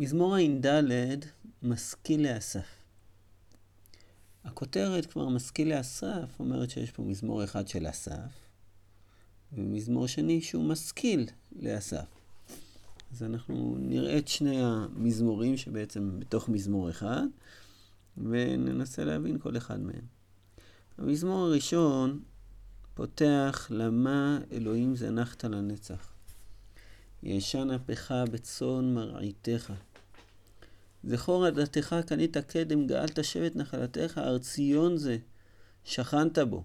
מזמור ע"ד, משכיל לאסף. הכותרת כבר משכיל לאסף אומרת שיש פה מזמור אחד של אסף, ומזמור שני שהוא משכיל לאסף. אז אנחנו נראה את שני המזמורים שבעצם בתוך מזמור אחד, וננסה להבין כל אחד מהם. המזמור הראשון פותח למה אלוהים זנחת לנצח. ישן אפך בצאן מרעיתך. זכור עדתך קנית קדם, גאלת שבט נחלתך, הר ציון זה, שכנת בו.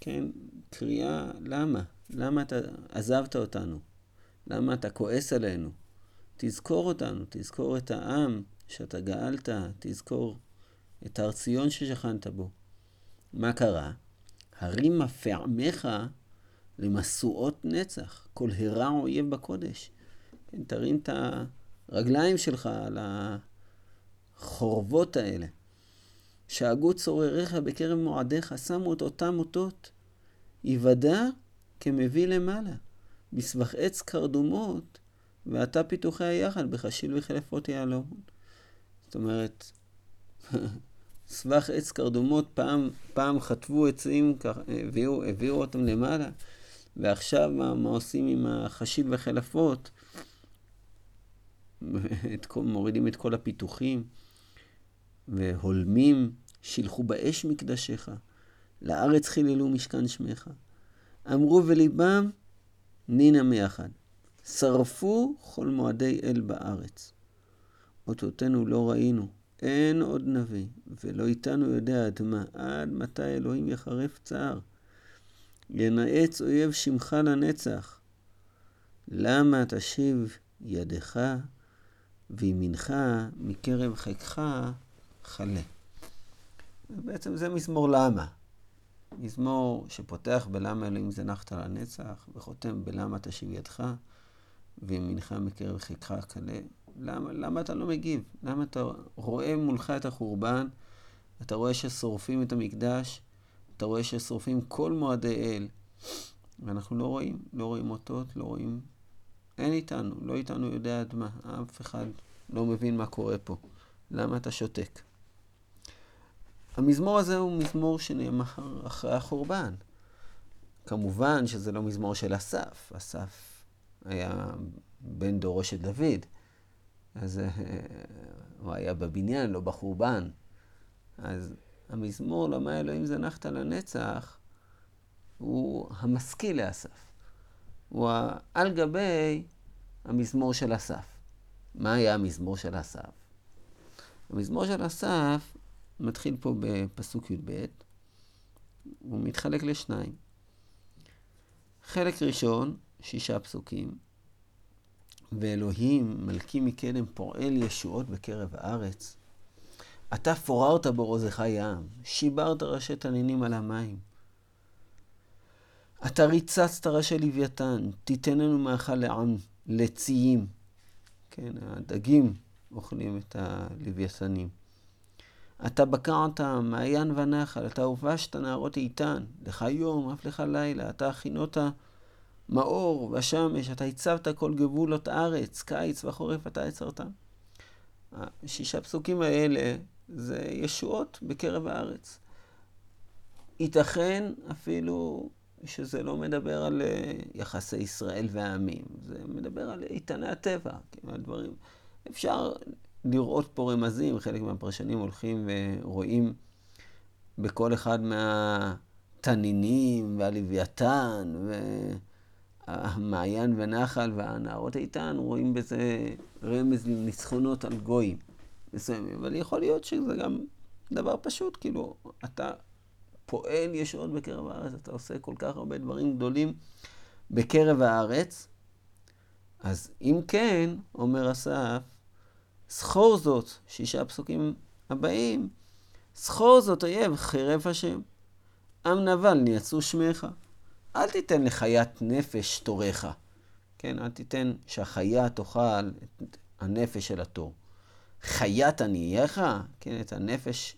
כן, קריאה, למה? למה אתה עזבת אותנו? למה אתה כועס עלינו? תזכור אותנו, תזכור את העם שאתה גאלת, תזכור את הר ציון ששכנת בו. מה קרה? הרים מפעמך למשואות נצח, כל הרע אויב בקודש. כן, תרים את הרגליים שלך על החורבות האלה. שאגו צורריך בקרב מועדיך, שמו את אותם אותות. יוודע כמביא למעלה, בסבך עץ קרדומות, ועתה פיתוחי היחד, בחשיל וחלפות יהלומות. זאת אומרת, סבך עץ קרדומות, פעם, פעם חטבו עצים, הביאו, הביאו אותם למעלה, ועכשיו מה, מה עושים עם החשיל וחלפות? את כל, מורידים את כל הפיתוחים, והולמים, שילחו באש מקדשך, לארץ חיללו משכן שמך. אמרו בליבם, נינה מיחד. שרפו כל מועדי אל בארץ. אותותינו לא ראינו, אין עוד נביא, ולא איתנו יודע עד מה, עד מתי אלוהים יחרף צער. ינאץ אויב שמך לנצח. למה תשיב ידך וימינך מקרב חיקך חלה. בעצם זה מזמור למה. מזמור שפותח בלמה אלוהים זנחת לנצח, וחותם בלמה תשיב ידך וימינך מקרב חיקך כלה. למה, למה אתה לא מגיב? למה אתה רואה מולך את החורבן, אתה רואה ששורפים את המקדש, אתה רואה ששורפים כל מועדי אל, ואנחנו לא רואים, לא רואים אותות, לא רואים... אין איתנו, לא איתנו יודע עד מה, אף אחד לא מבין מה קורה פה. למה אתה שותק? המזמור הזה הוא מזמור שנאמר אחרי החורבן. כמובן שזה לא מזמור של אסף, אסף היה בן דורו של דוד. אז אה, הוא היה בבניין, לא בחורבן. אז המזמור למה אלוהים זנחת לנצח, הוא המשכיל לאסף. הוא על גבי המזמור של אסף. מה היה המזמור של אסף? המזמור של אסף מתחיל פה בפסוק י"ב, הוא מתחלק לשניים. חלק ראשון, שישה פסוקים, ואלוהים, מלכי מקדם, פועל ישועות בקרב הארץ. אתה פוררת בארוזך ים, שיברת ראשי תנינים על המים. אתה ריצצת ראשי לוויתן, תיתננו מאכל לעם, לציים. כן, הדגים אוכלים את הלוויתנים. אתה בקעת מעיין ונחל, אתה הובשת נערות איתן, לך יום, אף לך לילה, אתה הכינות מאור ושמש, אתה הצבת כל גבולות ארץ, קיץ וחורף אתה יצרתם. השישה פסוקים האלה זה ישועות בקרב הארץ. ייתכן אפילו שזה לא מדבר על אה, יחסי ישראל והעמים, זה מדבר על איתני הטבע, כאילו הדברים. אפשר לראות פה רמזים, חלק מהפרשנים הולכים ורואים בכל אחד מהתנינים והלוויתן והמעיין ונחל והנערות איתן, רואים בזה רמז לניצחונות על גויים מסוימים. אבל יכול להיות שזה גם דבר פשוט, כאילו, אתה פועל ישועות בקרב הארץ, אתה עושה כל כך הרבה דברים גדולים בקרב הארץ. אז אם כן, אומר אסף, זכור זאת, שישה פסוקים הבאים, זכור זאת אויב, חרב השם. עם נבל נייצאו שמך. אל תיתן לחיית נפש תורך. כן, אל תיתן שהחיה תאכל את הנפש של התור. חיית ענייך, כן, את הנפש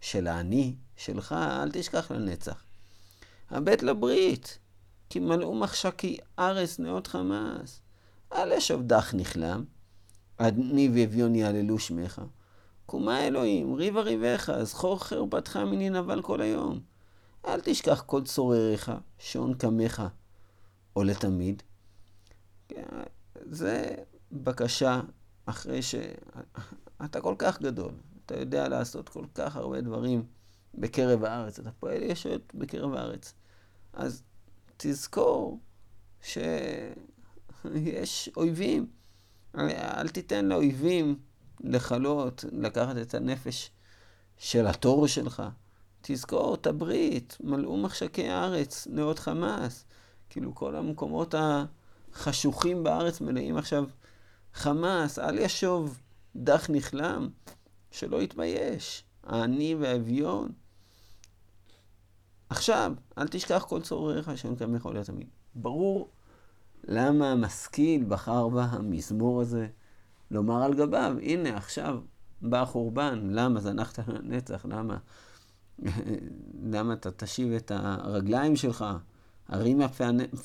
של העני שלך, אל תשכח לנצח. הבט לברית, כי מלאו מחשקי ארץ נאות חמאס. אל אשוב דח נכלם. עני ואביון יעללו שמך. קומה אלוהים, ריבה ריבך, זכור חרפתך מני נבל כל היום. אל תשכח כל צורריך, שעון קמך, או לתמיד. זה בקשה אחרי שאתה כל כך גדול, אתה יודע לעשות כל כך הרבה דברים בקרב הארץ, אתה פועל ישורת בקרב הארץ. אז תזכור שיש אויבים. אל תיתן לאויבים לכלות, לקחת את הנפש של התור שלך. תזכור את הברית, מלאו מחשקי הארץ, נאות חמאס. כאילו כל המקומות החשוכים בארץ מלאים עכשיו חמאס, אל ישוב דח נכלם, שלא יתבייש. העני והאביון. עכשיו, אל תשכח כל צורריך, השם יכול להיות תמיד. ברור למה המשכיל בחר בה המזמור הזה לומר על גביו, הנה עכשיו בא החורבן, למה זנחת לנצח, למה, למה אתה תשיב את הרגליים שלך, הרים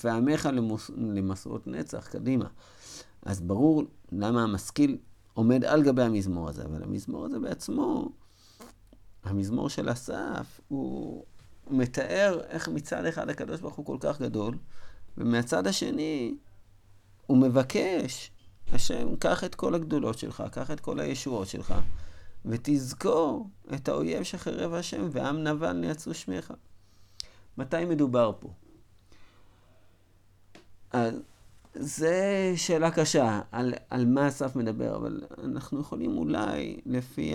פעמיך למסעות נצח, קדימה. אז ברור למה המשכיל עומד על גבי המזמור הזה, אבל המזמור הזה בעצמו, המזמור של אסף, הוא מתאר איך מצד אחד הקדוש ברוך הוא כל כך גדול, ומהצד השני, הוא מבקש, השם, קח את כל הגדולות שלך, קח את כל הישועות שלך, ותזכור את האויב שחרב השם, ועם נבל נעצו שמך. מתי מדובר פה? אז זה שאלה קשה, על, על מה אסף מדבר, אבל אנחנו יכולים אולי, לפי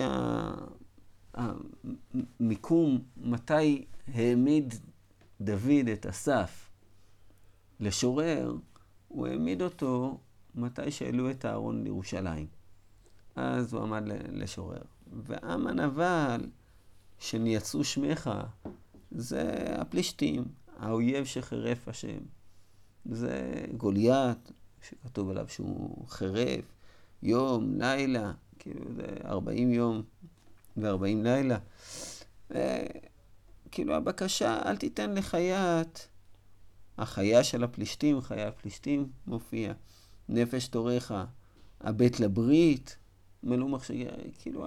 המיקום, מתי העמיד דוד את אסף לשורר, הוא העמיד אותו מתי שהעלו את הארון לירושלים. אז הוא עמד לשורר. ועם הנבל, שנייצאו שמך, זה הפלישתים, האויב שחירף השם. זה גוליית, שכתוב עליו שהוא חירף, יום, לילה, כאילו זה 40 יום ו-40 לילה. כאילו הבקשה, אל תיתן לחייט החיה של הפלישתים, חיי הפלישתים מופיע. נפש תוריך, הבית לברית, מלאו מחשבי, כאילו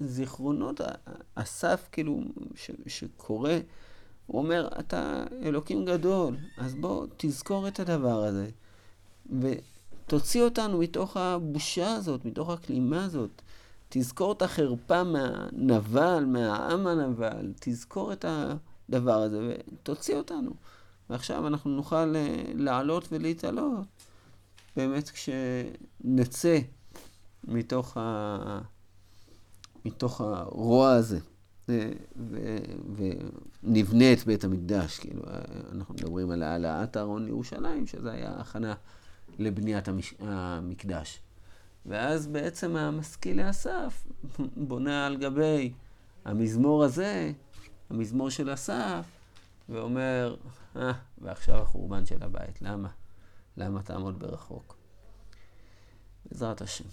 הזיכרונות, אסף כאילו ש, שקורא, הוא אומר, אתה אלוקים גדול, אז בוא תזכור את הדבר הזה, ותוציא אותנו מתוך הבושה הזאת, מתוך הכלימה הזאת. תזכור את החרפה מהנבל, מהעם הנבל, תזכור את הדבר הזה ותוציא אותנו. ועכשיו אנחנו נוכל אה, לעלות ולהתעלות באמת כשנצא מתוך, ה... מתוך הרוע הזה. ונבנה את בית המקדש. כאילו, אה, אנחנו מדברים על העלאת הארון לירושלים, שזה היה הכנה לבניית המש... המקדש. ואז בעצם המשכיל לאסף בונה על גבי המזמור הזה, המזמור של אסף, ואומר, אה, ועכשיו החורבן של הבית, למה? למה תעמוד ברחוק? בעזרת השם.